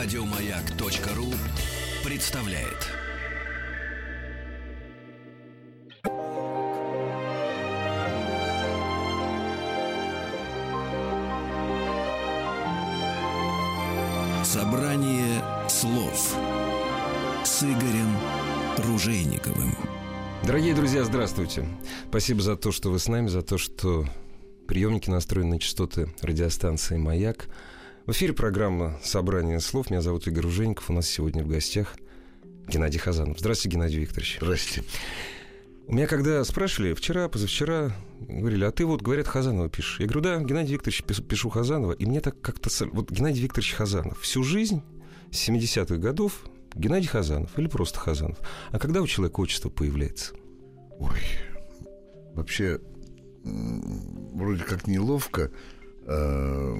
Радиомаяк.ру представляет. Собрание слов с Игорем Ружейниковым. Дорогие друзья, здравствуйте. Спасибо за то, что вы с нами, за то, что приемники настроены на частоты радиостанции «Маяк». В эфире программа «Собрание слов». Меня зовут Игорь Ружейников. У нас сегодня в гостях Геннадий Хазанов. Здравствуйте, Геннадий Викторович. Здравствуйте. У меня когда спрашивали, вчера, позавчера, говорили, а ты вот, говорят, Хазанова пишешь. Я говорю, да, Геннадий Викторович пишу Хазанова. И мне так как-то... Вот Геннадий Викторович Хазанов. Всю жизнь, с 70-х годов, Геннадий Хазанов или просто Хазанов. А когда у человека отчество появляется? Ой, вообще, вроде как неловко, э,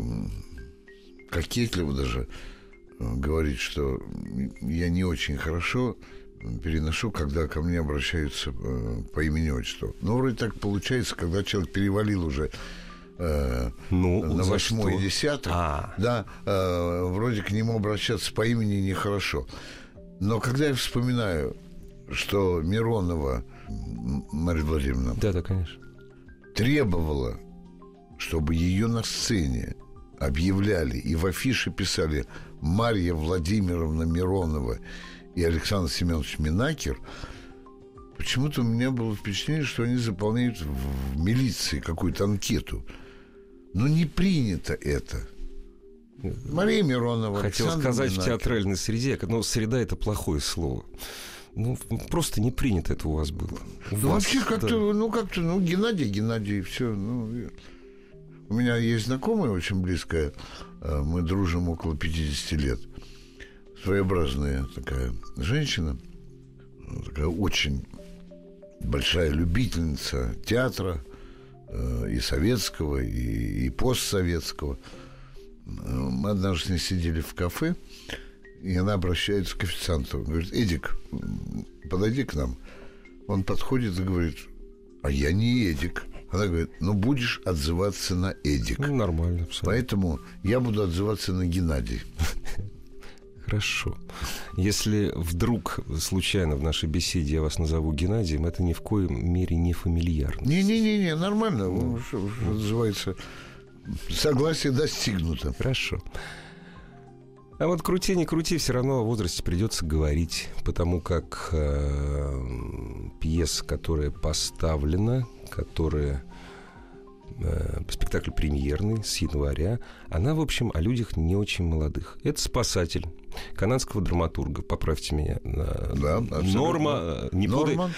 кокетливо даже э, говорить, что я не очень хорошо переношу, когда ко мне обращаются э, по имени отчеству. Но вроде так получается, когда человек перевалил уже э, ну, на восьмой и десяток, а. да, э, вроде к нему обращаться по имени нехорошо. Но когда я вспоминаю, что Миронова Мария Владимировна да, да, конечно. требовала, чтобы ее на сцене объявляли и в афише писали Марья Владимировна Миронова и Александр Семенович Минакер, почему-то у меня было впечатление, что они заполняют в милиции какую-то анкету. Но не принято это. Мария Миронова. Хотел Александр сказать Минакер. в театральной среде, но среда это плохое слово. Ну, просто не принято это у вас было. У Ну, вас, вообще как-то, да. ну, как-то, ну, Геннадий, Геннадий, все. Ну, у меня есть знакомая очень близкая, э, мы дружим около 50 лет. Своеобразная такая женщина, э, такая очень большая любительница театра э, и советского, и, и постсоветского. Мы однажды сидели в кафе, и она обращается к официанту. Говорит, Эдик, подойди к нам. Он подходит и говорит, а я не Эдик. Она говорит, ну будешь отзываться на Эдик. Ну, нормально, абсолютно. Поэтому я буду отзываться на Геннадий. Хорошо. Если вдруг случайно в нашей беседе я вас назову Геннадием, это ни в коем мере не фамильярно. Не-не-не, нормально. Ну, что, что называется, согласие достигнуто. Хорошо. А вот крути, не крути, все равно о возрасте придется говорить, потому как э, пьеса, которая поставлена, которая э, спектакль премьерный с января, она, в общем, о людях не очень молодых. Это «Спасатель» канадского драматурга. Поправьте меня. на- Да, абсолютно. Норма, э, не Норман?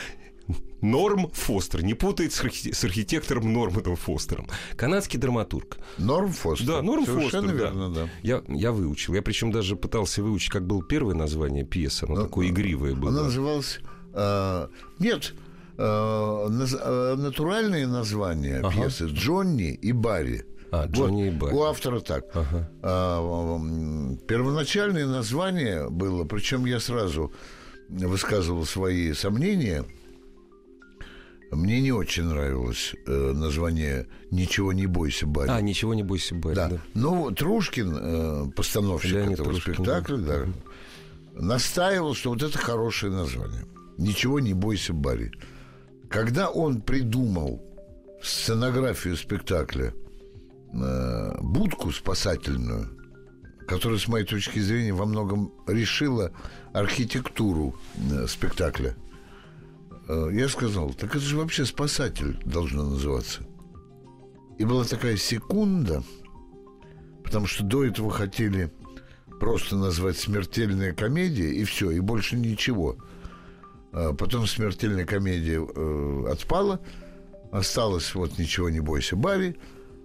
Норм Фостер. Не путает с, архи- с архитектором Норманом Фостером. Канадский драматург. Норм Фостер. Да, Норм Совершенно Фостер, да. верно, да. Я, я выучил. Я причем даже пытался выучить, как было первое название пьесы. Оно Ну, такое игривое было. Она называлась... э, нет, э, э, натуральные названия Ага. пьесы Джонни и Барри. А, Джонни и Барри. У автора так. Ага. А, первоначальное название было, причем я сразу высказывал свои сомнения. Мне не очень нравилось э, название «Ничего не бойся, Барри». А, ничего не бойся, Барри. Да. да. Ну, Трушкин, э, постановщик Леонид этого Трушкин, спектакля, да, настаивал, что вот это хорошее название. Ничего не бойся, Барри. Когда он придумал сценографию спектакля э, будку спасательную, которая, с моей точки зрения, во многом решила архитектуру э, спектакля, э, я сказал, так это же вообще спасатель должно называться. И была такая секунда, потому что до этого хотели просто назвать смертельная комедия и все, и больше ничего. А Потом смертельная комедия э, отпала, осталось вот ничего не бойся, Барри,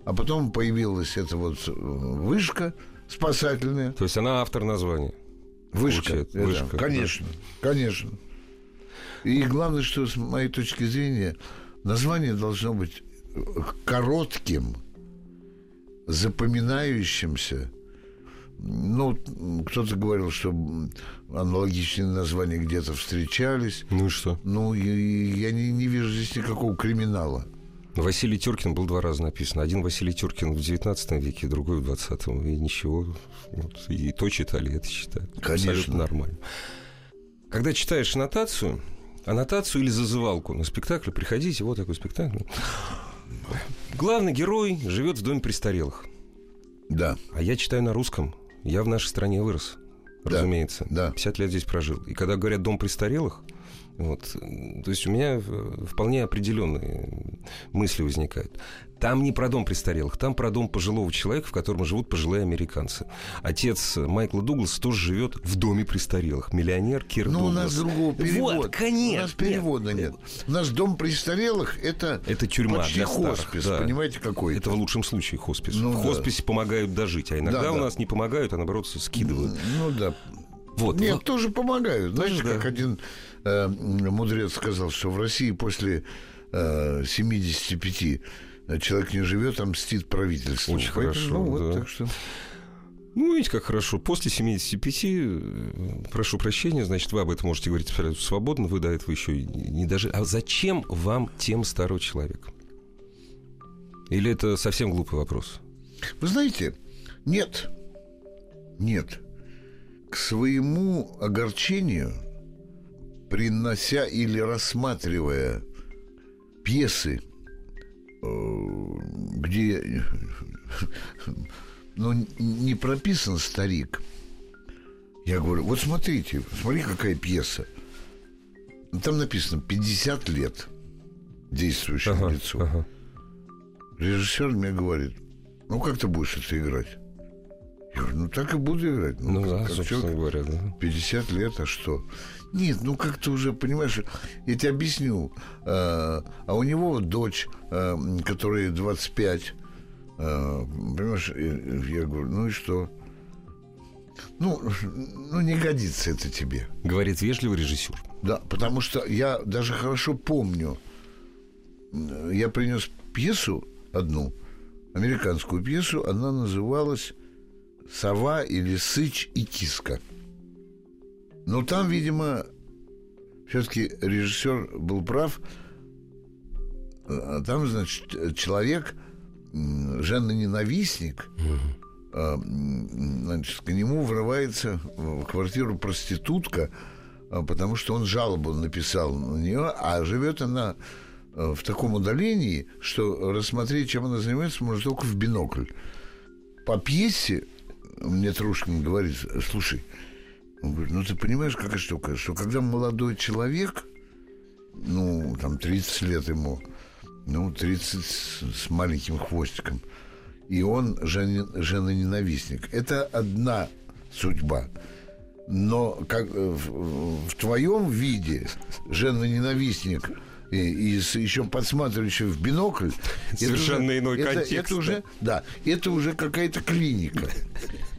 а потом появилась эта вот э, вышка спасательная. То есть она автор названия. Вышка, Получается, это, вышка, конечно, конечно. И главное, что с моей точки зрения, название должно быть э, коротким, запоминающимся. Ну, кто-то говорил, что аналогичные названия где-то встречались. Ну и что? Ну, и- и я не, не вижу здесь никакого криминала. Василий Теркин был два раза написан. Один Василий Теркин в 19 веке, другой в 20 И ничего. Вот, и то читали, и это читают. Конечно. Абсолютно нормально. Когда читаешь аннотацию, аннотацию или зазывалку на спектакль, приходите, вот такой спектакль. Главный герой живет в доме престарелых. Да. А я читаю на русском. Я в нашей стране вырос, Да, разумеется. да. 50 лет здесь прожил. И когда говорят «дом престарелых», вот, то есть у меня э, вполне определенные мысли возникают. Там не про дом престарелых, там про дом пожилого человека, в котором живут пожилые американцы. Отец Майкла Дугласа тоже живет в доме престарелых. Миллионер Кир Но Ну, у Дуглас. нас другого перевода. Вот, конечно. У нас перевода нет. У нас дом престарелых это, Это тюрьма почти для старых, хоспис, да. понимаете, какой Это в лучшем случае хоспис. Ну в да. хосписе помогают дожить, а иногда Да, у нас не помогают, а наоборот скидывают. Ну да. Вот. Нет, вот. тоже помогают. Знаете, да. как один э, мудрец сказал, что в России после э, 75 человек не живет, а мстит правительству. Очень Поэтому, хорошо, ну, вот, да. так что... Ну, видите, как хорошо. После 75, э, прошу прощения, значит, вы об этом можете говорить абсолютно свободно, вы до этого еще не даже... А зачем вам тем старого человека? Или это совсем глупый вопрос? Вы знаете, нет, нет. К своему огорчению, принося или рассматривая пьесы, э, где ну, не прописан старик, я говорю, вот смотрите, смотри, какая пьеса. Там написано 50 лет действующему Ага, лицу. ага. Режиссер мне говорит, ну как ты будешь это играть? Я говорю, ну так и буду играть. Ну как- да, как собственно человек говоря, да. 50 лет, а что? Нет, ну как ты уже, понимаешь, я тебе объясню. А, а у него дочь, м, которой 25, а, понимаешь, я говорю, ну и что? Ну, ну, не годится это тебе. Говорит вежливый режиссер. Да, потому что я даже хорошо помню, я принес пьесу одну, американскую пьесу, она называлась «Сова» или «Сыч и киска». Но там, видимо, все-таки режиссер был прав. А Там, значит, человек, женоненавистник, а, м, значит, к нему врывается в квартиру проститутка, а, потому что он жалобу написал на нее, а живет она в таком удалении, что рассмотреть, чем она занимается, можно только в бинокль. По пьесе мне Трушкин говорит, слушай, он говорит, ну ты понимаешь, какая штука, что когда молодой человек, ну, там, 30 лет ему, ну, 30 с, маленьким хвостиком, и он жен, женоненавистник. Это одна судьба. Но как э, в, в твоем виде женоненавистник и, и с- еще подсматривающий в бинокль это Совершенно уже- иной это- контекст, Это да. уже, да, это уже какая-то клиника.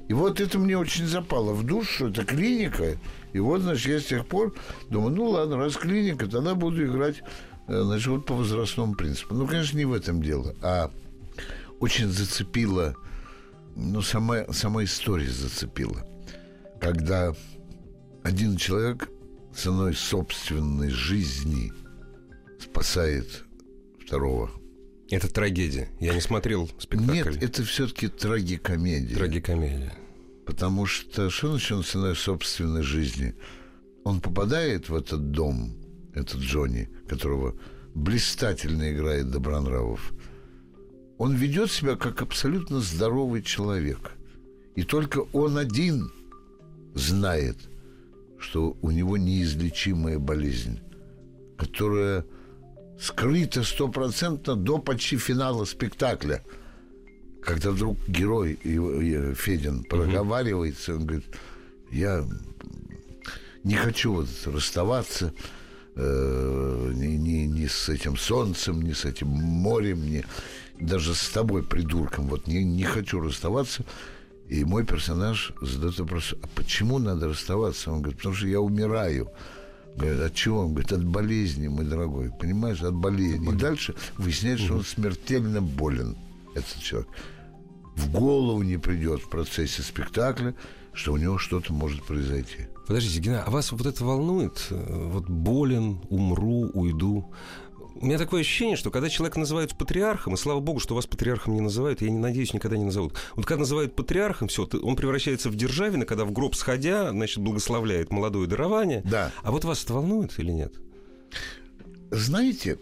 И вот это мне очень запало в душу, это клиника. И вот, значит, я с тех пор думаю, ну ладно, раз клиника, тогда буду играть, э, значит, вот по возрастному принципу. Ну, конечно, не в этом дело, а очень зацепила, ну, сама, сама история зацепила. Когда один человек ценой собственной жизни спасает второго. Это трагедия. Я не смотрел спектакль. Нет, это все-таки трагикомедия. Трагикомедия. Потому что что значит ценой собственной жизни? Он попадает в этот дом, этот Джонни, которого блистательно играет Добронравов. Он ведет себя как абсолютно здоровый человек. И только он один знает, что у него неизлечимая болезнь, которая скрыта стопроцентно до почти финала спектакля когда вдруг герой Федин проговаривается, он говорит, я не хочу вот расставаться э, ни, ни, ни с этим солнцем, ни с этим морем, ни даже с тобой, придурком, вот не, не хочу расставаться. И мой персонаж задает вопрос, а почему надо расставаться? Он говорит, потому что я умираю. Говорит, от чего? Он говорит, от болезни, мой дорогой. Понимаешь, от болезни. И дальше выясняется, что он смертельно болен, этот человек. В голову не придет в процессе спектакля, что у него что-то может произойти. Подождите, Гена, а вас вот это волнует? Э, Вот болен, умру, уйду. У меня такое ощущение, что когда человек называют патриархом, и слава богу, что вас патриархом не называют, я не надеюсь, никогда не назовут. Вот когда называют патриархом, все, он превращается в державина, когда в гроб сходя, значит, благословляет молодое дарование. Да. А вот вас это волнует или нет? Знаете,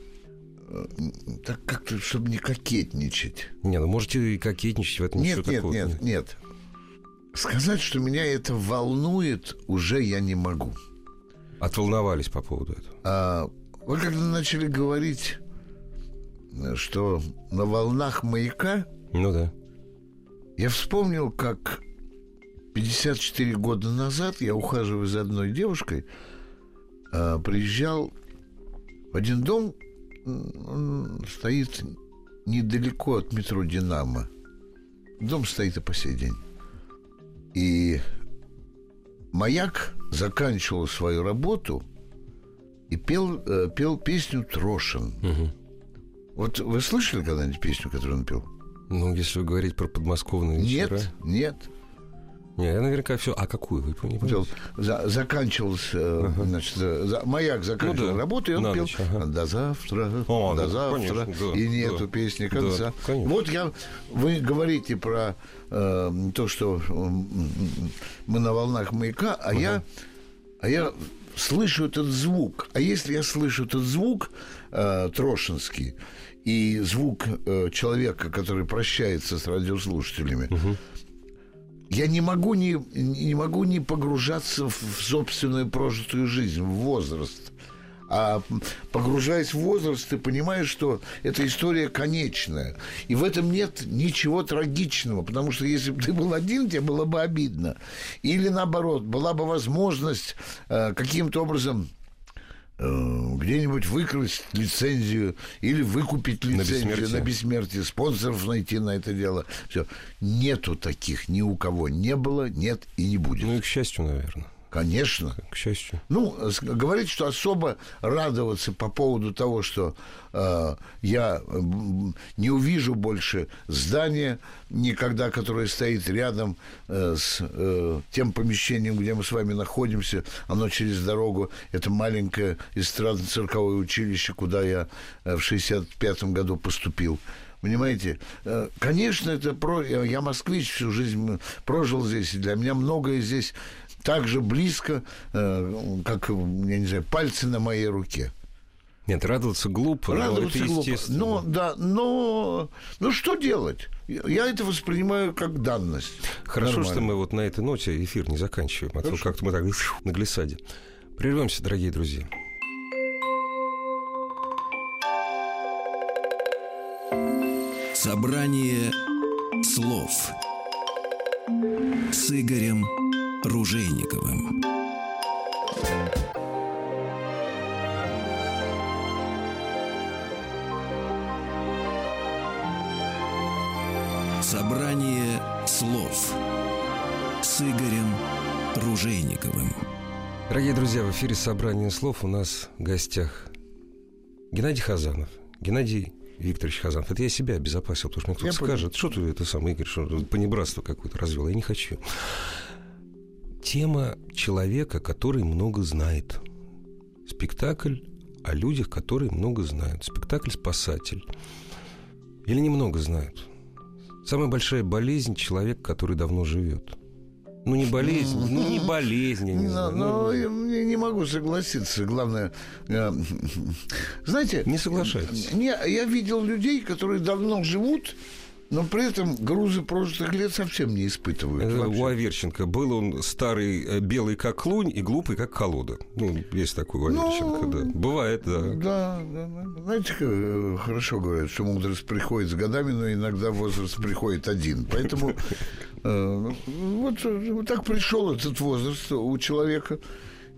так как-то, чтобы не кокетничать. Не, ну можете и кокетничать в этом Нет, ничего нет, такого. нет, нет. Сказать, что меня это волнует, уже я не могу. Отволновались по поводу этого. А вы когда начали говорить, что на волнах маяка, Ну да. я вспомнил, как 54 года назад я, ухаживая за одной девушкой, а, приезжал в один дом, он стоит недалеко от метро «Динамо». Дом стоит и по сей день. И маяк заканчивал свою работу и пел, э, пел песню Трошин. Мгм. Вот вы слышали когда-нибудь песню, которую он пел? Ну, если вы говорите про подмосковные вечера. Нет, нет. Не, я наверняка все. А какую вы не Пел, помните? за- заканчивался, э, значит, э, за- маяк заканчивал Ну да, работу, и он на пел ночь, ага. «До завтра, О, до ну, завтра», конечно, да, и нету да. песни Да, конца. конечно. вот я, вы говорите про э, то, что мы на волнах маяка, а я, а я слышу этот звук. А если я слышу этот звук э, трошинский и звук э, человека, который прощается с радиослушателями, я не могу не, не могу не погружаться в собственную прожитую жизнь, в возраст. А погружаясь в возраст, ты понимаешь, что эта история конечная. И в этом нет ничего трагичного, потому что если бы ты был один, тебе было бы обидно. Или наоборот, была бы возможность э, каким-то образом э, где-нибудь выкрасть лицензию или выкупить лицензию бессмертие. на бессмертие, спонсоров найти на это дело. Все. Нету таких ни у кого. Не было, нет и не будет. Ну и к счастью, наверное. Конечно. К счастью. Ну, говорить, что особо радоваться по поводу того, что э, я не увижу больше здания никогда, которое стоит рядом э, с э, тем помещением, где мы с вами находимся, оно через дорогу, это маленькое эстрадно-цирковое училище, куда я э, в 65 году поступил. Понимаете, Э, конечно, это про... я москвич всю жизнь прожил здесь, и для меня многое здесь так же близко, э, как, я не знаю, пальцы на моей руке. Нет, радоваться глупо, Радоваться но это глупо. Но, да, но... Ну, что делать? Я это воспринимаю как данность. Хорошо, Нормально. что мы вот на этой ноте эфир не заканчиваем, а то как-то мы так на глиссаде. Прервемся, дорогие друзья. Собрание слов с Игорем Ружейниковым. Собрание слов с Игорем Ружейниковым. Дорогие друзья, в эфире «Собрание слов» у нас в гостях Геннадий Хазанов. Геннадий Викторович Хазанов. Это я себя обезопасил, потому что мне кто-то Я понял. скажет, что ты это самое, Игорь, что понебратство какое-то развел. Я не хочу. Тема человека, который много знает. Спектакль о людях, которые много знают. Спектакль «Спасатель». Или немного знают. Самая большая болезнь человека, который давно живет. Ну, не болезнь, ну, не болезнь, я не знаю. ну, я не могу согласиться. Главное, э, знаете... Не соглашайтесь. Не, я видел людей, которые давно живут, но при этом грузы прожитых лет совсем не испытывают. Это вообще. у Аверченко был он старый, э, белый как лунь и глупый как колода. Ну, есть такой у Ну, Аверченко, да. Бывает, да. Да, да, да. Знаете, э, хорошо говорят, что мудрость приходит с годами, но иногда возраст приходит один. Поэтому э, вот, э, вот так пришел этот возраст у человека.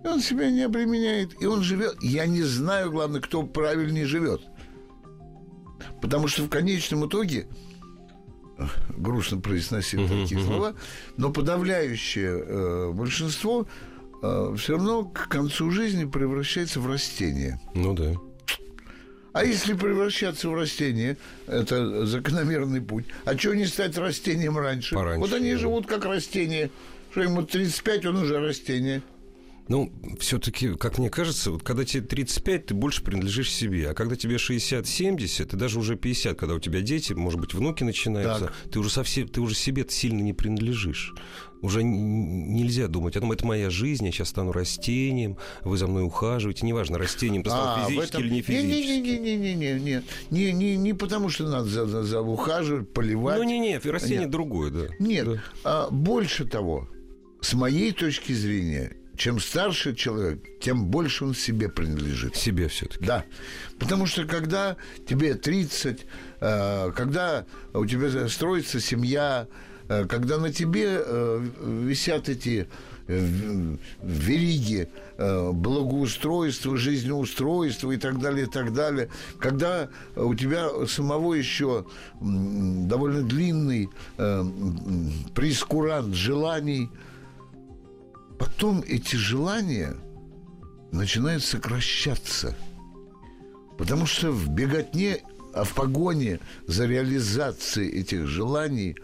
И он себя не обременяет. И он живет. Я не знаю, главное, кто правильнее живет. Потому что в конечном итоге э, грустно произносить такие слова, но подавляющее э, большинство все равно к концу жизни превращается в растение. Ну да. А если превращаться в растение, это закономерный путь. А что не стать растением раньше? Пораньше, вот они да. живут как растение. Что ему 35, он уже растение. Ну, все-таки, как мне кажется, вот когда тебе 35, ты больше принадлежишь себе. А когда тебе 60-70, ты даже уже 50, когда у тебя дети, может быть, внуки начинаются, так. ты уже совсем, ты уже себе сильно не принадлежишь. Уже нельзя думать о том, это моя жизнь, я сейчас стану растением, вы за мной ухаживаете. Неважно, растением ты стал а, физически этом... или не физически. Не-не-не, не, не, не, не потому что надо за, за, за ухаживать, поливать. Ну, не, нет, растение нет. другое, да. Нет, да. А, больше того, с моей точки зрения, чем старше человек, тем больше он себе принадлежит. Себе все-таки. Да. Потому что когда тебе 30, э, когда у тебя строится семья, э, когда на тебе э, висят эти вериги благоустройства, жизнеустройства и так далее, и так далее. Когда у тебя самого еще довольно длинный прескурант желаний – Потом эти желания начинают сокращаться. Потому что в беготне, а в погоне за реализацией этих желаний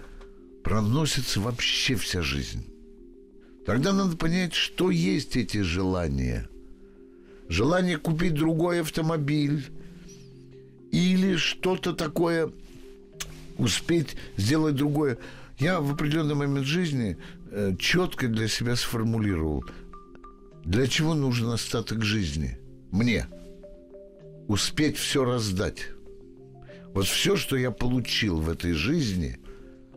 проносится вообще вся жизнь. Тогда надо понять, что есть эти желания. Желание купить другой автомобиль или что-то такое успеть сделать другое. Я в определенный момент жизни четко для себя сформулировал, для чего нужен остаток жизни. Мне. Успеть все раздать. Вот все, что я получил в этой жизни,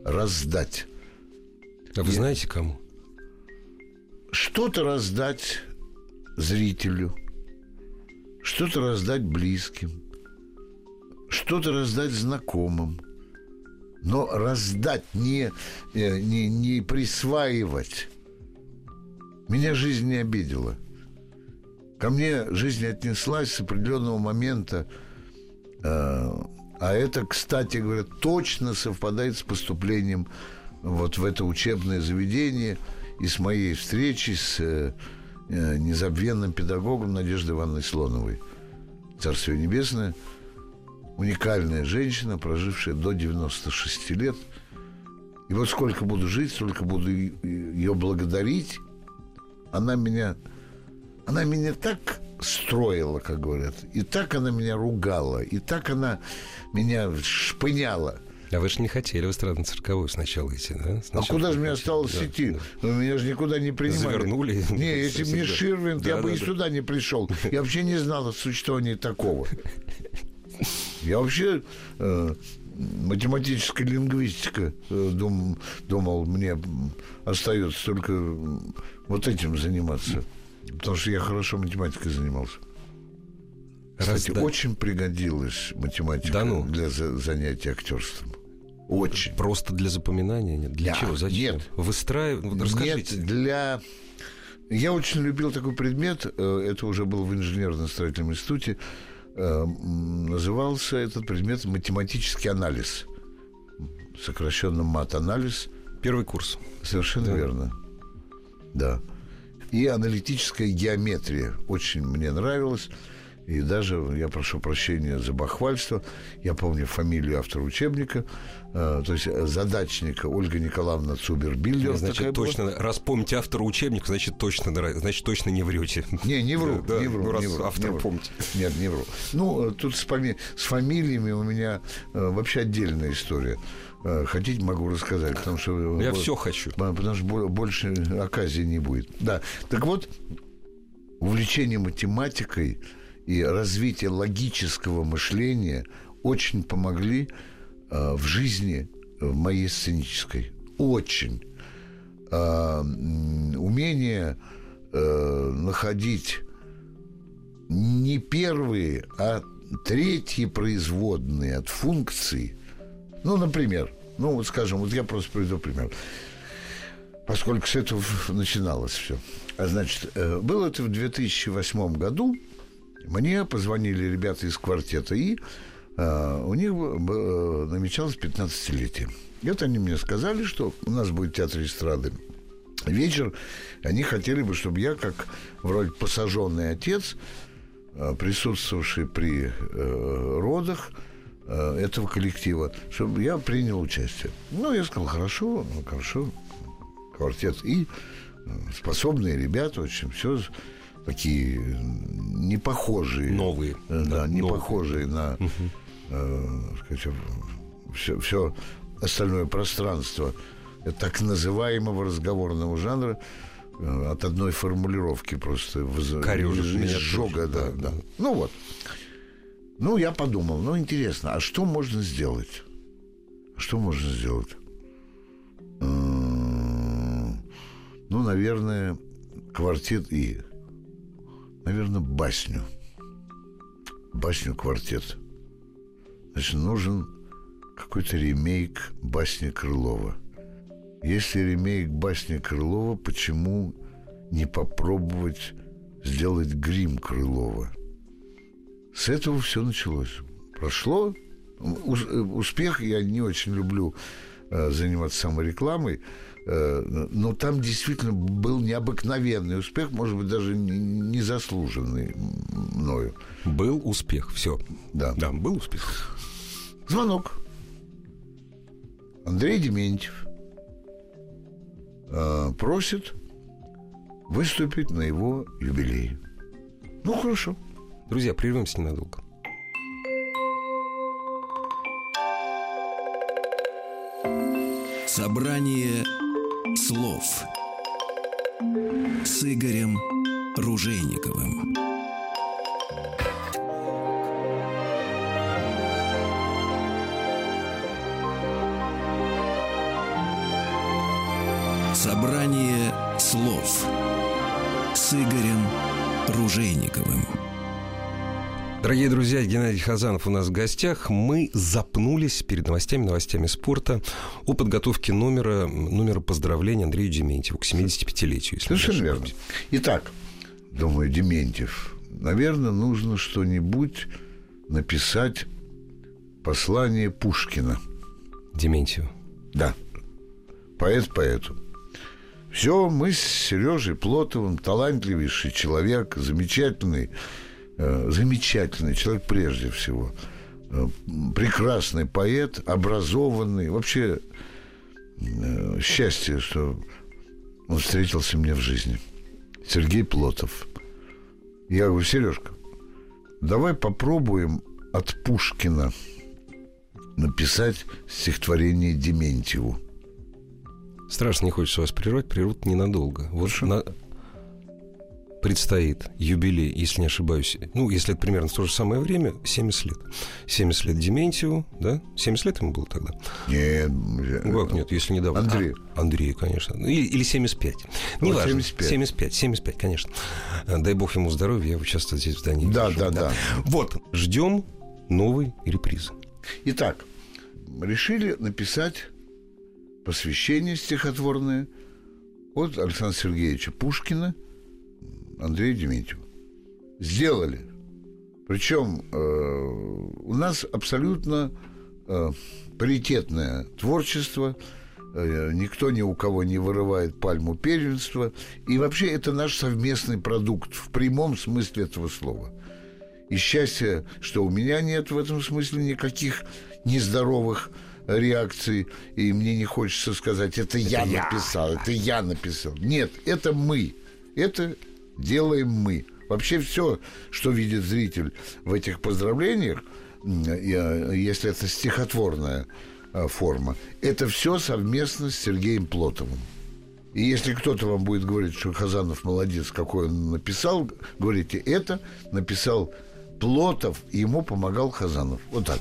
раздать. А вы я... знаете кому? Что-то раздать зрителю, что-то раздать близким, что-то раздать знакомым, но раздать, не, э, не, не присваивать. Меня жизнь не обидела. Ко мне жизнь отнеслась с определенного момента, э, а это, кстати говоря, точно совпадает с поступлением вот в это учебное заведение и с моей встречей с э, э незабвенным педагогом Надеждой Ивановной Слоновой. Царствие Небесное – уникальная женщина, прожившая до 96 лет. И вот сколько буду жить, столько буду ее благодарить. Она меня, она меня так строила, как говорят, и так она меня ругала, и так она меня шпыняла. А вы же не хотели в эстрадно-цирковую сначала идти, да? Сначала а куда же мне осталось да, идти? Да. Ну, меня же никуда не принимали. Завернули. Не, если бы не Ширвин, да, я да, бы да. и сюда не пришел. Я вообще не знал о существовании такого. Я вообще э, математическая лингвистика э, дум, думал, мне остается только вот этим заниматься. Потому что я хорошо математикой занимался. Кстати, Разда... очень пригодилась математика да ну? для за- занятия актерством. Очень. Просто для запоминания? Нет. Для да. чего? Зачем? Нет. Выстраивать? Расскажите. Нет, для... Я очень любил такой предмет. Э, это уже был в инженерно-строительном институте. Эм, назывался этот предмет математический анализ. Сокращенно мат-анализ. Первый курс. Совершенно да. верно. Да. И аналитическая геометрия очень мне нравилась. И даже, я прошу прощения за бахвальство, я помню фамилию автора учебника, то есть задачника Ольга Николаевна Цубер-Биллер. Значит, точно, была. раз помните автора учебника, значит, точно, значит, точно не врете. Не, не вру, да, не вру. Ну, раз не вру, автор не помните. Нет, не вру. Ну, тут с, фами... с фамилиями у меня э, вообще отдельная история. Э, хотите, могу рассказать, потому что... Я вот, все хочу. Потому что больше оказии не будет. Да, так вот, увлечение математикой – и развитие логического мышления очень помогли э, в жизни в моей сценической. Очень. Э, умение э, находить не первые, а третьи производные от функций. Ну, например, ну вот скажем, вот я просто приведу пример. Поскольку с этого начиналось все. А значит, э, было это в 2008 году, мне позвонили ребята из квартета, и э, у них э, намечалось 15-летие. И вот они мне сказали, что у нас будет театр эстрады вечер. Они хотели бы, чтобы я, как вроде посаженный отец, э, присутствовавший при э, родах э, этого коллектива, чтобы я принял участие. Ну, я сказал, хорошо, ну, хорошо, квартет. И способные ребята, очень все такие не похожие. Новые. Да, Да, не новые. похожие на э, сказать, все, все остальное пространство так называемого разговорного жанра э, от одной формулировки просто меня изжога, да, да, да. Ну вот. Ну, я подумал, ну, интересно, а что можно сделать? Что можно сделать? М, Ну, наверное, квартет и, наверное, басню. Басню-квартет. Значит, нужен какой-то ремейк басни Крылова. Если ремейк басни Крылова, почему не попробовать сделать грим Крылова? С этого все началось. Прошло. Э, Успех, я не очень люблю э, заниматься саморекламой, э, но там действительно был необыкновенный успех, может быть, даже не- незаслуженный мною. Был успех, все. Да. Да, был успех. Звонок. Андрей Дементьев э, просит выступить на его юбилее. Ну, хорошо. Друзья, прервемся ненадолго. Собрание слов с Игорем Ружейниковым. Ружейниковым. Дорогие друзья, Геннадий Хазанов у нас в гостях. Мы запнулись перед новостями, новостями спорта о подготовке номера, номера поздравления Андрею Дементьеву к 75-летию. если не Совершенно верно. Итак, думаю, Дементьев, наверное, нужно что-нибудь написать послание Пушкина. Дементьеву. Да. Поэт поэту. Все, мы с Сережей Плотовым, талантливейший человек, замечательный, э, замечательный человек прежде всего, э, прекрасный поэт, образованный, вообще э, счастье, что он встретился мне в жизни. Сергей Плотов. Я говорю, Сережка, давай попробуем от Пушкина написать стихотворение Дементьеву. Страшно не хочется вас прервать, прервут ненадолго. Вот на... предстоит юбилей, если не ошибаюсь, ну, если это примерно в то же самое время, 70 лет. 70 лет Дементьеву, да? 70 лет ему было тогда? Нет, Ну, как нет, если недавно. Андрей. А, Андрей, конечно. Ну, Или, или 75. Не Вот важно. 75. 75, 75, конечно. А, Дай бог ему здоровья, я часто здесь в здании Да, вижу. да, да. Вот, ждем новой репризы. Итак, решили написать посвящение стихотворное от Александра Сергеевича Пушкина Андрею Дементьеву. Сделали. Причем э, у нас абсолютно э, паритетное творчество. Э, никто ни у кого не вырывает пальму первенства. И вообще это наш совместный продукт в прямом смысле этого слова. И счастье, что у меня нет в этом смысле никаких нездоровых реакций, и мне не хочется сказать, это, я, написал, это я написал. Нет, это мы. Это делаем мы. Вообще все, что видит зритель в этих поздравлениях, я- если это стихотворная а, форма, это все совместно с Сергеем Плотовым. И если кто-то вам будет говорить, что Хазанов молодец, какой он написал, говорите, это написал Плотов, ему помогал Хазанов. Вот так.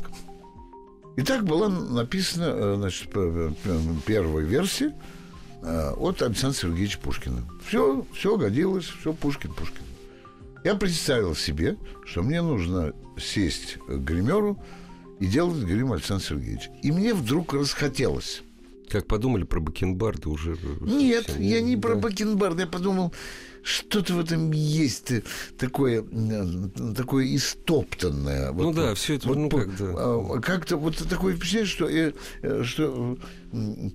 И так была написана э, значит, первая версия э, от Александра Сергеевича Пушкина. Все, все годилось, все Пушкин, Пушкин. Я представил себе, что мне нужно сесть к гримеру и делать грим Александра Сергеевича. И мне вдруг расхотелось. Как подумали про бакенбарды уже... Нет, совсем я не про да. бакенбард. Я подумал, что-то в этом есть э, такое, такое истоптанное. Ну да, всё это, ну, по- как, да. а, Как-то вот такое впечатление, что, э, э, что м,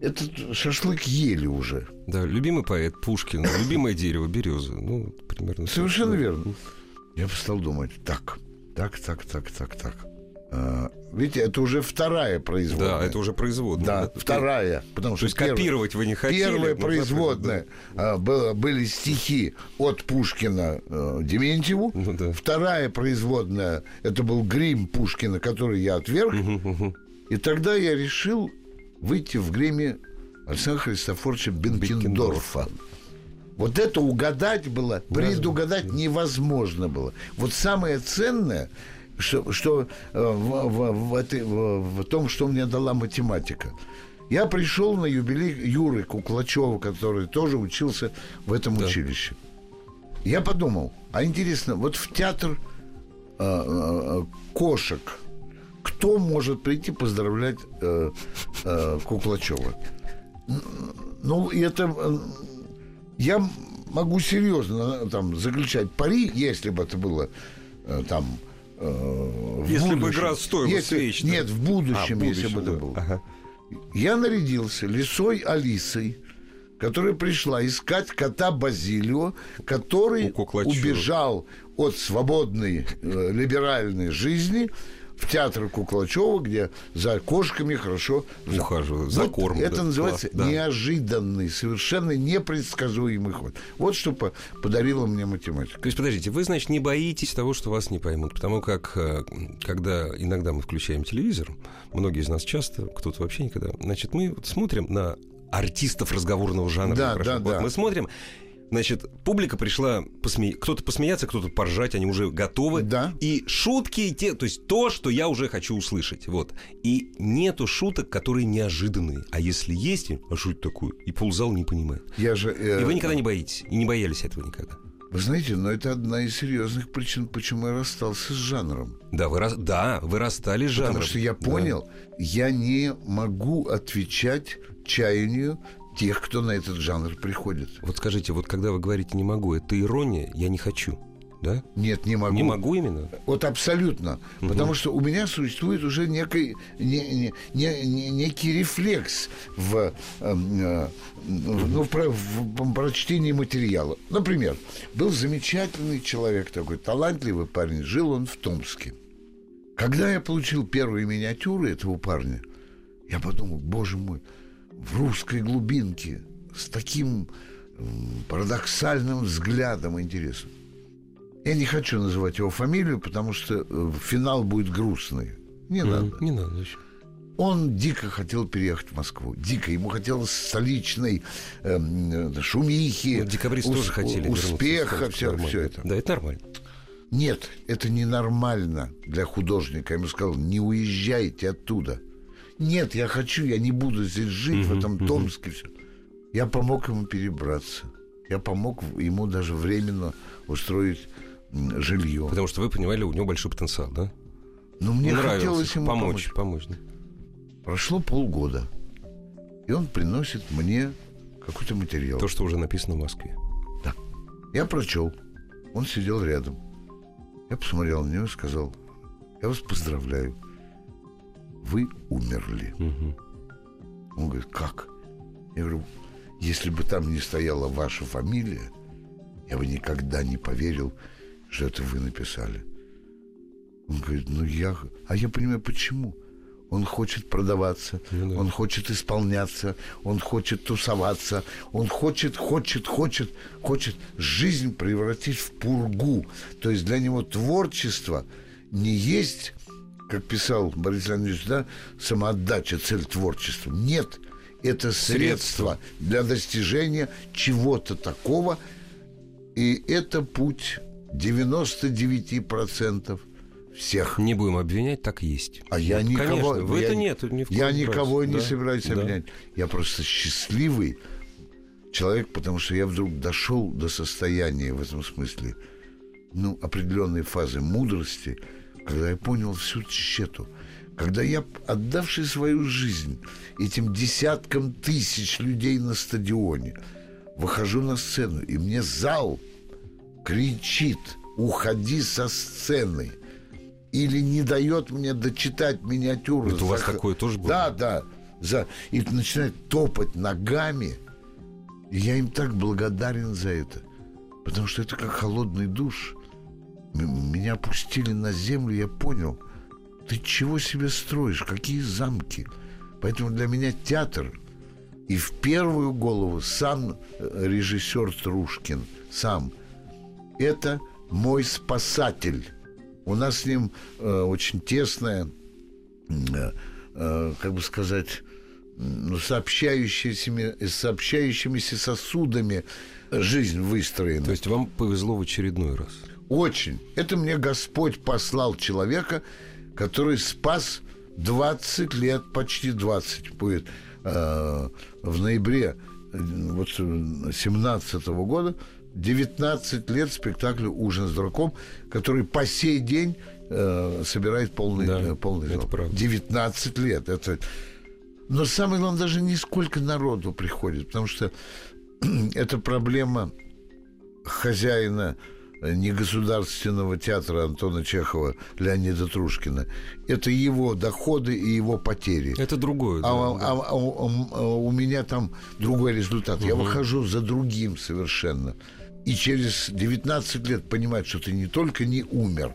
этот шашлык ели уже. Да, любимый поэт Пушкин, любимое дерево береза. Ну, примерно. Совершенно так, верно. Я стал думать, так, так, так, так, так, так. А, Видите, это уже вторая производная. Да, это уже производная. Да, вторая. Потому То что есть первая- копировать вы не хотели. Первая производная а, было- были стихи от Пушкина э, Дементьеву. Ну да. Вторая производная это был грим Пушкина, который я отверг. И тогда я решил выйти в гриме Александра Христофоровича Бенкендорфа. Вот это угадать было, предугадать невозможно было. Вот самое ценное, что, что э, в, в- в этой- в- в том, что мне дала математика. Я пришел на юбилей Юры Куклачева, который тоже учился в этом училище. Я подумал, а интересно, вот в театр э, э, кошек кто может прийти поздравлять э, э, Куклачева? Ну, это... э, Я могу серьезно э, там заключать пари, если бы это было э, там... э, в Если бы будущем. игра стоила Если- свеч? Нет, в А, будущем, в если будущем, бы это было. Ага. Я нарядился лисой Алисой, которая пришла искать кота Базилио, который убежал от свободной э, либеральной жизни в театр Куклачева, где за кошками хорошо Ухаживают, за кормом, Это да, называется класс, да. неожиданный, совершенно непредсказуемый ход. Вот что по- подарила мне математика. То есть, подождите, вы, значит, не боитесь того, что вас не поймут, потому как, э, когда иногда мы включаем телевизор, многие из нас часто, кто-то вообще никогда, значит, мы вот смотрим на артистов разговорного жанра. Да, да, Вот да. Мы смотрим, значит, публика пришла посме... кто-то посмеяться, кто-то поржать, они уже готовы. Да. И шутки, те, то есть то, что я уже хочу услышать. Вот. И нету шуток, которые неожиданные. А если есть, а это такое? И ползал не понимает. Я же, э, И вы никогда не боитесь. И не боялись этого никогда. Вы знаете, но это одна из серьезных причин, почему я расстался с жанром. Да, вы, рас- да, вы расстались с жанром. Потому что я Да. понял, я не могу отвечать чаянию тех, кто на этот жанр приходит. Вот скажите, вот когда вы говорите «не могу», это ирония «я не хочу», да? Нет, не могу. Не могу именно? Вот абсолютно. Потому что у меня существует уже некий, не- не- не- не- некий рефлекс в, эм, э, ну, в, в прочтении материала. Например, был замечательный человек такой, талантливый парень, жил он в Томске. Когда я получил первые миниатюры этого парня, я подумал, боже мой, в русской глубинке с таким парадоксальным взглядом интересным. Я не хочу называть его фамилию, потому что э, финал будет грустный. Не надо. М, Не надо. зачем? Он дико хотел переехать в Москву. Дико. Ему хотелось столичной эм, э, шумихи, Ну, декабристы ус- тоже хотели успеха, все, все это. Да, это нормально. Нет, это ненормально для художника. Я ему сказал, не уезжайте оттуда. Нет, я хочу, я не буду здесь жить, в этом Томске. всё. Я помог ему перебраться. Я помог ему даже временно устроить жилье. Потому что вы понимали, у него большой потенциал, да? Но мне хотелось ему помочь. помочь. помочь да. Прошло полгода, и он приносит мне какой-то материал. То, что уже написано в Москве. Да. Я прочел. Он сидел рядом. Я посмотрел на него и сказал, я вас поздравляю. Вы умерли. Мгм. Он говорит, как? Я говорю, если бы там не стояла ваша фамилия, я бы никогда не поверил, что это вы написали. Он говорит, ну я... А я понимаю, почему. Он хочет продаваться, Ну да. он хочет исполняться, он хочет тусоваться, он хочет, хочет, хочет, хочет жизнь превратить в пургу. То есть для него творчество не есть, как писал Борис Леонидович, да, самоотдача, цель творчества. Нет, это средство для достижения чего-то такого, и это путь 99% всех. Не будем обвинять, так есть. А я никого... Конечно, вы я, это нет, ни в Я разе. никого не Да, собираюсь да. обвинять. Я просто счастливый человек, потому что я вдруг дошел до состояния в этом смысле, ну, определенной фазы мудрости, когда я понял всю тщету. Когда я, отдавший свою жизнь этим десяткам тысяч людей на стадионе, выхожу на сцену, и мне зал кричит «Уходи со сцены!» или не дает мне дочитать миниатюру. Это у вас Зах- такое тоже было? Да, да. За... И начинает топать ногами. И я им так благодарен за это. Потому что это как холодный душ. Меня опустили на землю, я понял. ты чего себе строишь? Какие замки? Поэтому для меня театр и в первую голову сам э, режиссер Трушкин, сам, это мой спасатель. У нас с ним э, очень тесная, э, э, как бы сказать, ну, сообщающимися, сообщающимися сосудами жизнь выстроена. То есть вам повезло в очередной раз? Очень. Это мне Господь послал человека, который спас 20 лет, почти 20 будет э, в ноябре э, вот 17 года 19 лет спектаклю «Ужин с дураком», который по сей день э, собирает полный, Да, э, полный зал. правда. 19 лет. Это... Но самое главное, даже не сколько народу приходит, потому что это проблема хозяина э, негосударственного театра Антона Чехова Леонида Трушкина. Это его доходы и его потери. Это другое. А, да, а- да. а- а- а у меня там другой результат. Я выхожу за другим совершенно. И через 19 лет понимать, что ты не только не умер,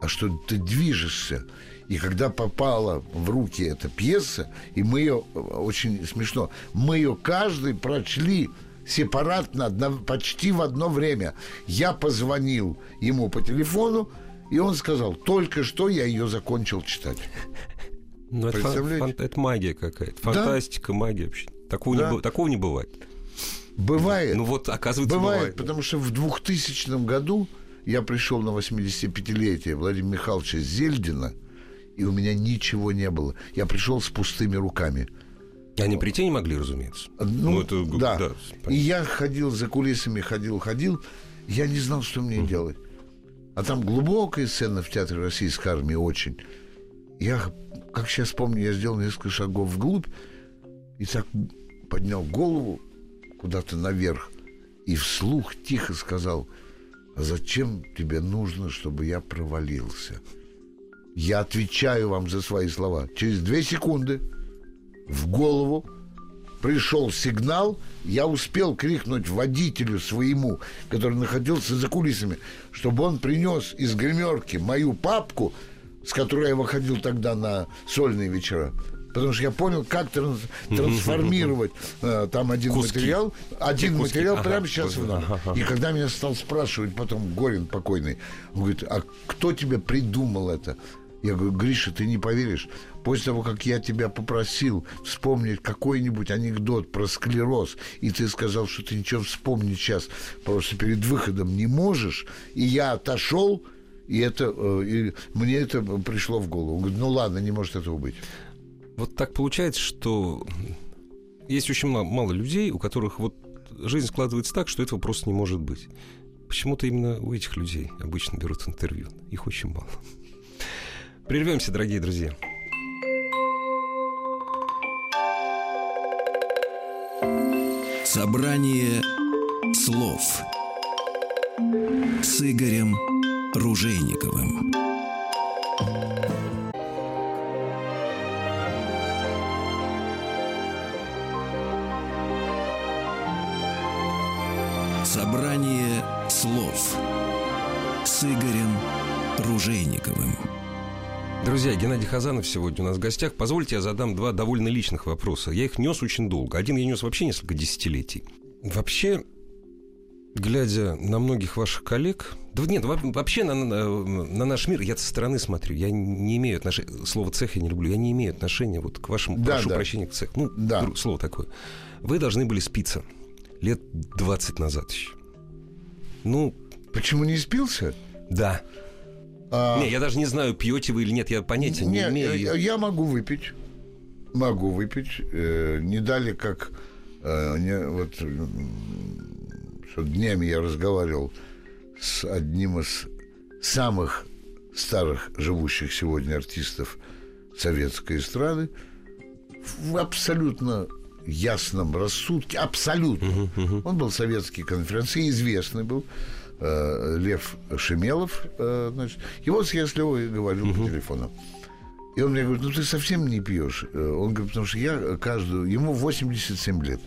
а что ты движешься. И когда попала в руки эта пьеса, и мы ее, очень смешно, мы ее каждый прочли сепаратно, одно- почти в одно время. Я позвонил ему по телефону, и он сказал, только что я ее закончил читать. Ну, это, фан- это магия какая-то. Фантастика, магия вообще. Такого, Да. не, такого не бывает. Бывает. Ну вот, оказывается, Бывает, бывает. потому что в 2000 году я пришел на 85-летие Владимира Михайловича Зельдина, и у меня ничего не было. Я пришел с пустыми руками. Они прийти не могли, разумеется. Ну, это, г- да. понятно. И я ходил за кулисами, ходил, ходил. Я не знал, что мне делать. А там глубокая сцена в театре российской армии очень. Я, как сейчас помню, я сделал несколько шагов вглубь и так поднял голову куда-то наверх и вслух тихо сказал, а зачем тебе нужно, чтобы я провалился? Я отвечаю вам за свои слова. Через две секунды в голову пришел сигнал, я успел крикнуть водителю своему, который находился за кулисами, чтобы он принес из гримерки мою папку, с которой я выходил тогда на сольные вечера. Потому что я понял, как тран- трансформировать э, там один Куски. материал, один куски? материал Ага, прямо сейчас в ага, ага. И когда меня стал спрашивать потом Горин покойный, он говорит, а кто тебе придумал это? Я говорю, Гриша, ты не поверишь. После того, как я тебя попросил вспомнить какой-нибудь анекдот про склероз, и ты сказал, что ты ничего вспомнить сейчас просто перед выходом не можешь, и я отошел, и это э, и мне это пришло в голову. Говорит, ну ладно, не может этого быть. Вот так получается, что есть очень мало, мало людей, у которых вот жизнь складывается так, что этого просто не может быть. Почему-то именно у этих людей обычно берут интервью. Их очень мало. Прервемся, дорогие друзья. Собрание слов с Игорем Ружейниковым. Друзья, Геннадий Хазанов сегодня у нас в гостях. Позвольте, я задам два довольно личных вопроса. Я их нес очень долго. Один я нес вообще несколько десятилетий. Вообще, глядя на многих ваших коллег... Да нет, во- вообще на, на- на наш мир, я со стороны смотрю, я не имею отношения... Слово «цех» я не люблю. Я не имею отношения вот к вашему... Да, прошу да. прощения, к цеху. Ну, Да. слово такое. Вы должны были спиться лет 20 назад еще. Ну, Почему не спился? да. А, Не, я даже не знаю, пьете вы или нет, я понятия не, Не, имею. я, я могу выпить. Могу выпить. Э, не дали, как э, не- вот что днями я разговаривал с одним из самых старых живущих сегодня артистов советской эстрады в абсолютно ясном рассудке, абсолютно. Он был советский конференции, известный был, э, Лев Шемелов, э, значит. Вот я с Левой говорил по телефону. И он мне говорит, ну ты совсем не пьешь. Э, Он говорит, потому что я каждую... Ему 87 лет.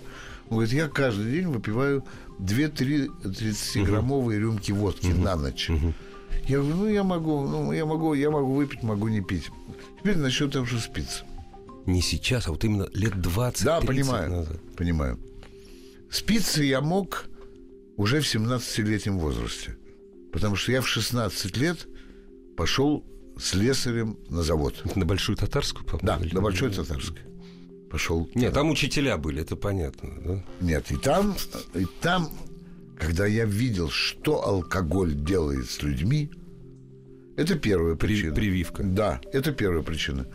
Он говорит, я каждый день выпиваю 2-3 30-граммовые рюмки водки на ночь. Я говорю, ну я могу, ну я могу, я могу выпить, могу не пить. Теперь насчет того, что спится. Не сейчас, а вот именно лет 20 Да, 30 понимаю, назад. понимаю. Спиться я мог уже в 17-летнем возрасте. Потому что я в 16 лет пошел слесарем на завод. На Большую Татарскую, по-моему? Да, или- на Большой Татарской. Пошел. Нет, там учителя были, это понятно. да? Нет, и там, и там, когда я видел, что алкоголь делает с людьми, это первая При- причина. прививка. Да, это первая причина.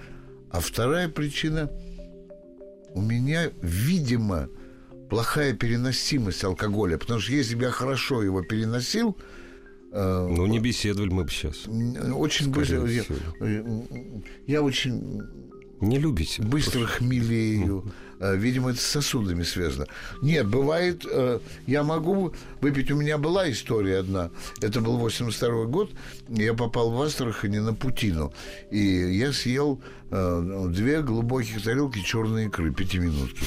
А вторая причина у меня, видимо, плохая переносимость алкоголя. Потому что если бы я хорошо его переносил, э, Ну, не беседовали мы бы сейчас. очень быстро. Я, э, я очень Не любите? быстро хмелею. Э, Видимо, это с сосудами связано. Нет, бывает, э, я могу выпить. У меня была история одна. Это был 82 год. Я попал в Астрахани на Путину. И я съел две глубоких тарелки черной икры, пятиминутки.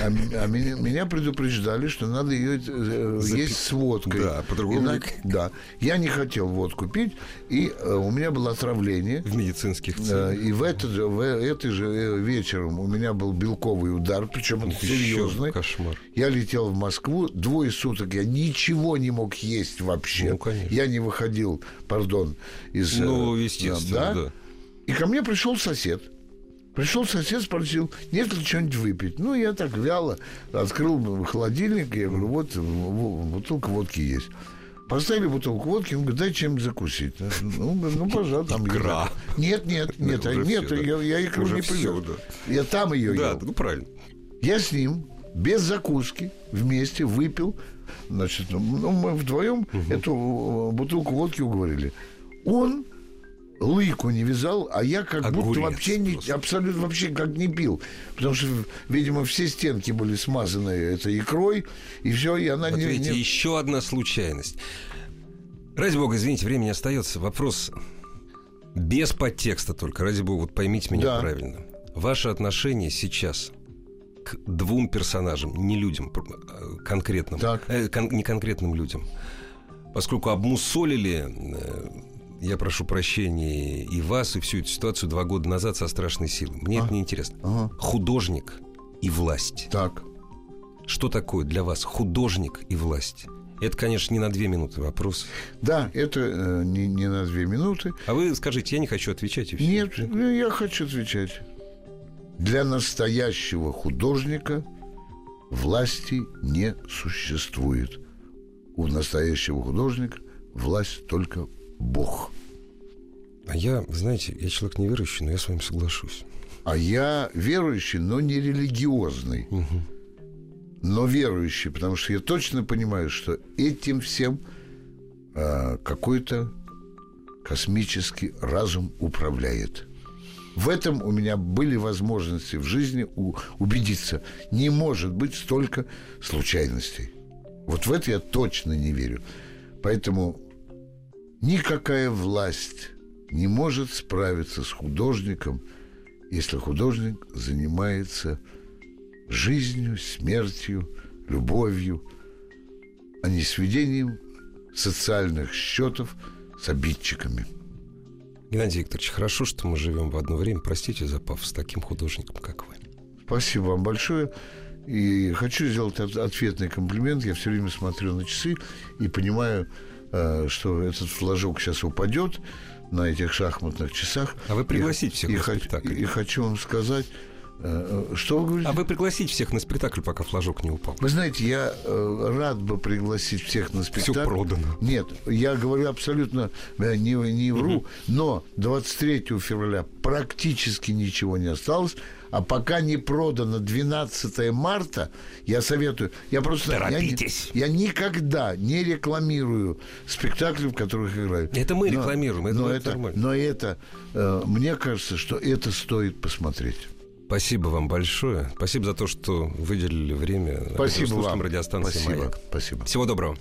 А, а меня, меня предупреждали, что надо ее э, Запи- есть с водкой. Да, по-другому Ина- никак. Да. Я не хотел водку пить, и э, у меня было отравление. В медицинских Э, целях. И в этот же, в этой же э, вечером у меня был белковый удар, причем он серьезный. кошмар. Я летел в Москву, двое суток я ничего не мог есть вообще. Ну, конечно. Я не выходил, пардон, из... э, Ну, естественно, да. И ко мне пришел сосед. Пришел сосед, спросил, нет ли чего-нибудь выпить. Ну, я так вяло открыл холодильник, я говорю, вот бутылка водки есть. Поставили бутылку водки, он говорит, дай чем закусить. Ну, говорю, ну пожалуйста, там Икра. Нет, нет, нет, уже нет, да. я, я икру не привез. да. Я там ее Да, ел. ну правильно. Я с ним без закуски вместе выпил. Значит, ну, мы вдвоем эту э, бутылку водки уговорили. Он лыку не вязал, а я как будто Огурец вообще не, просто. абсолютно вообще как не пил. Потому что, видимо, все стенки были смазаны этой икрой, и все, и она Вот не... видите, не- еще одна случайность. Ради бога, извините, времени остается. Вопрос без подтекста только. Ради бога, вот поймите меня Да. правильно. Ваше отношение сейчас к двум персонажам, не людям, э, конкретным, Так. э, кон- не конкретным людям, поскольку обмусолили, э, я прошу прощения и вас, и всю эту ситуацию два года назад со страшной силой. Мне это не интересно. Ага. Художник и власть. Так. Что такое для вас художник и власть? Это, конечно, не на две минуты вопрос. Да, это э, не, не на две минуты. А вы скажите, я не хочу отвечать и все. Нет, ну, я хочу отвечать. Для настоящего художника власти не существует. У настоящего художника власть только Бог. А я, знаете, я человек неверующий, но я с вами соглашусь. А я верующий, но не религиозный. Но верующий, потому что я точно понимаю, что этим всем а, какой-то космический разум управляет. В этом у меня были возможности в жизни у- убедиться. Не может быть столько случайностей. Вот в это я точно не верю. Поэтому никакая власть не может справиться с художником, если художник занимается жизнью, смертью, любовью, а не сведением социальных счетов с обидчиками. Геннадий Викторович, хорошо, что мы живем в одно время. Простите за пафос с таким художником, как вы. Спасибо вам большое. И хочу сделать от- ответный комплимент. Я все время смотрю на часы и понимаю, что этот флажок сейчас упадет на этих шахматных часах. А вы И- пригласите всех и, на спектакль. И, хочу вам сказать, э, э, что вы говорите? А вы пригласите всех на спектакль, пока флажок не упал. Вы знаете, я э, рад бы пригласить всех на спектакль. продано. Нет, я говорю абсолютно э, не, не вру, но 23 февраля практически ничего не осталось. А пока не продано 12 марта, я советую. Я просто я, Торопитесь. я никогда не рекламирую спектакли, в которых играю. Это мы Но- рекламируем, это- но это нормально. но это, э, мне кажется, что это стоит посмотреть. Спасибо вам большое. Спасибо за то, что выделили время Спасибо вам. радиостанции Спасибо. «Маяк». Спасибо. Всего доброго.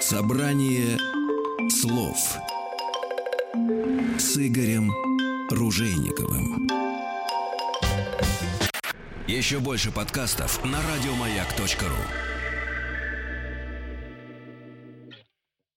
Собрание слов с Игорем Ружейниковым. Еще больше подкастов на радиомаяк.ру.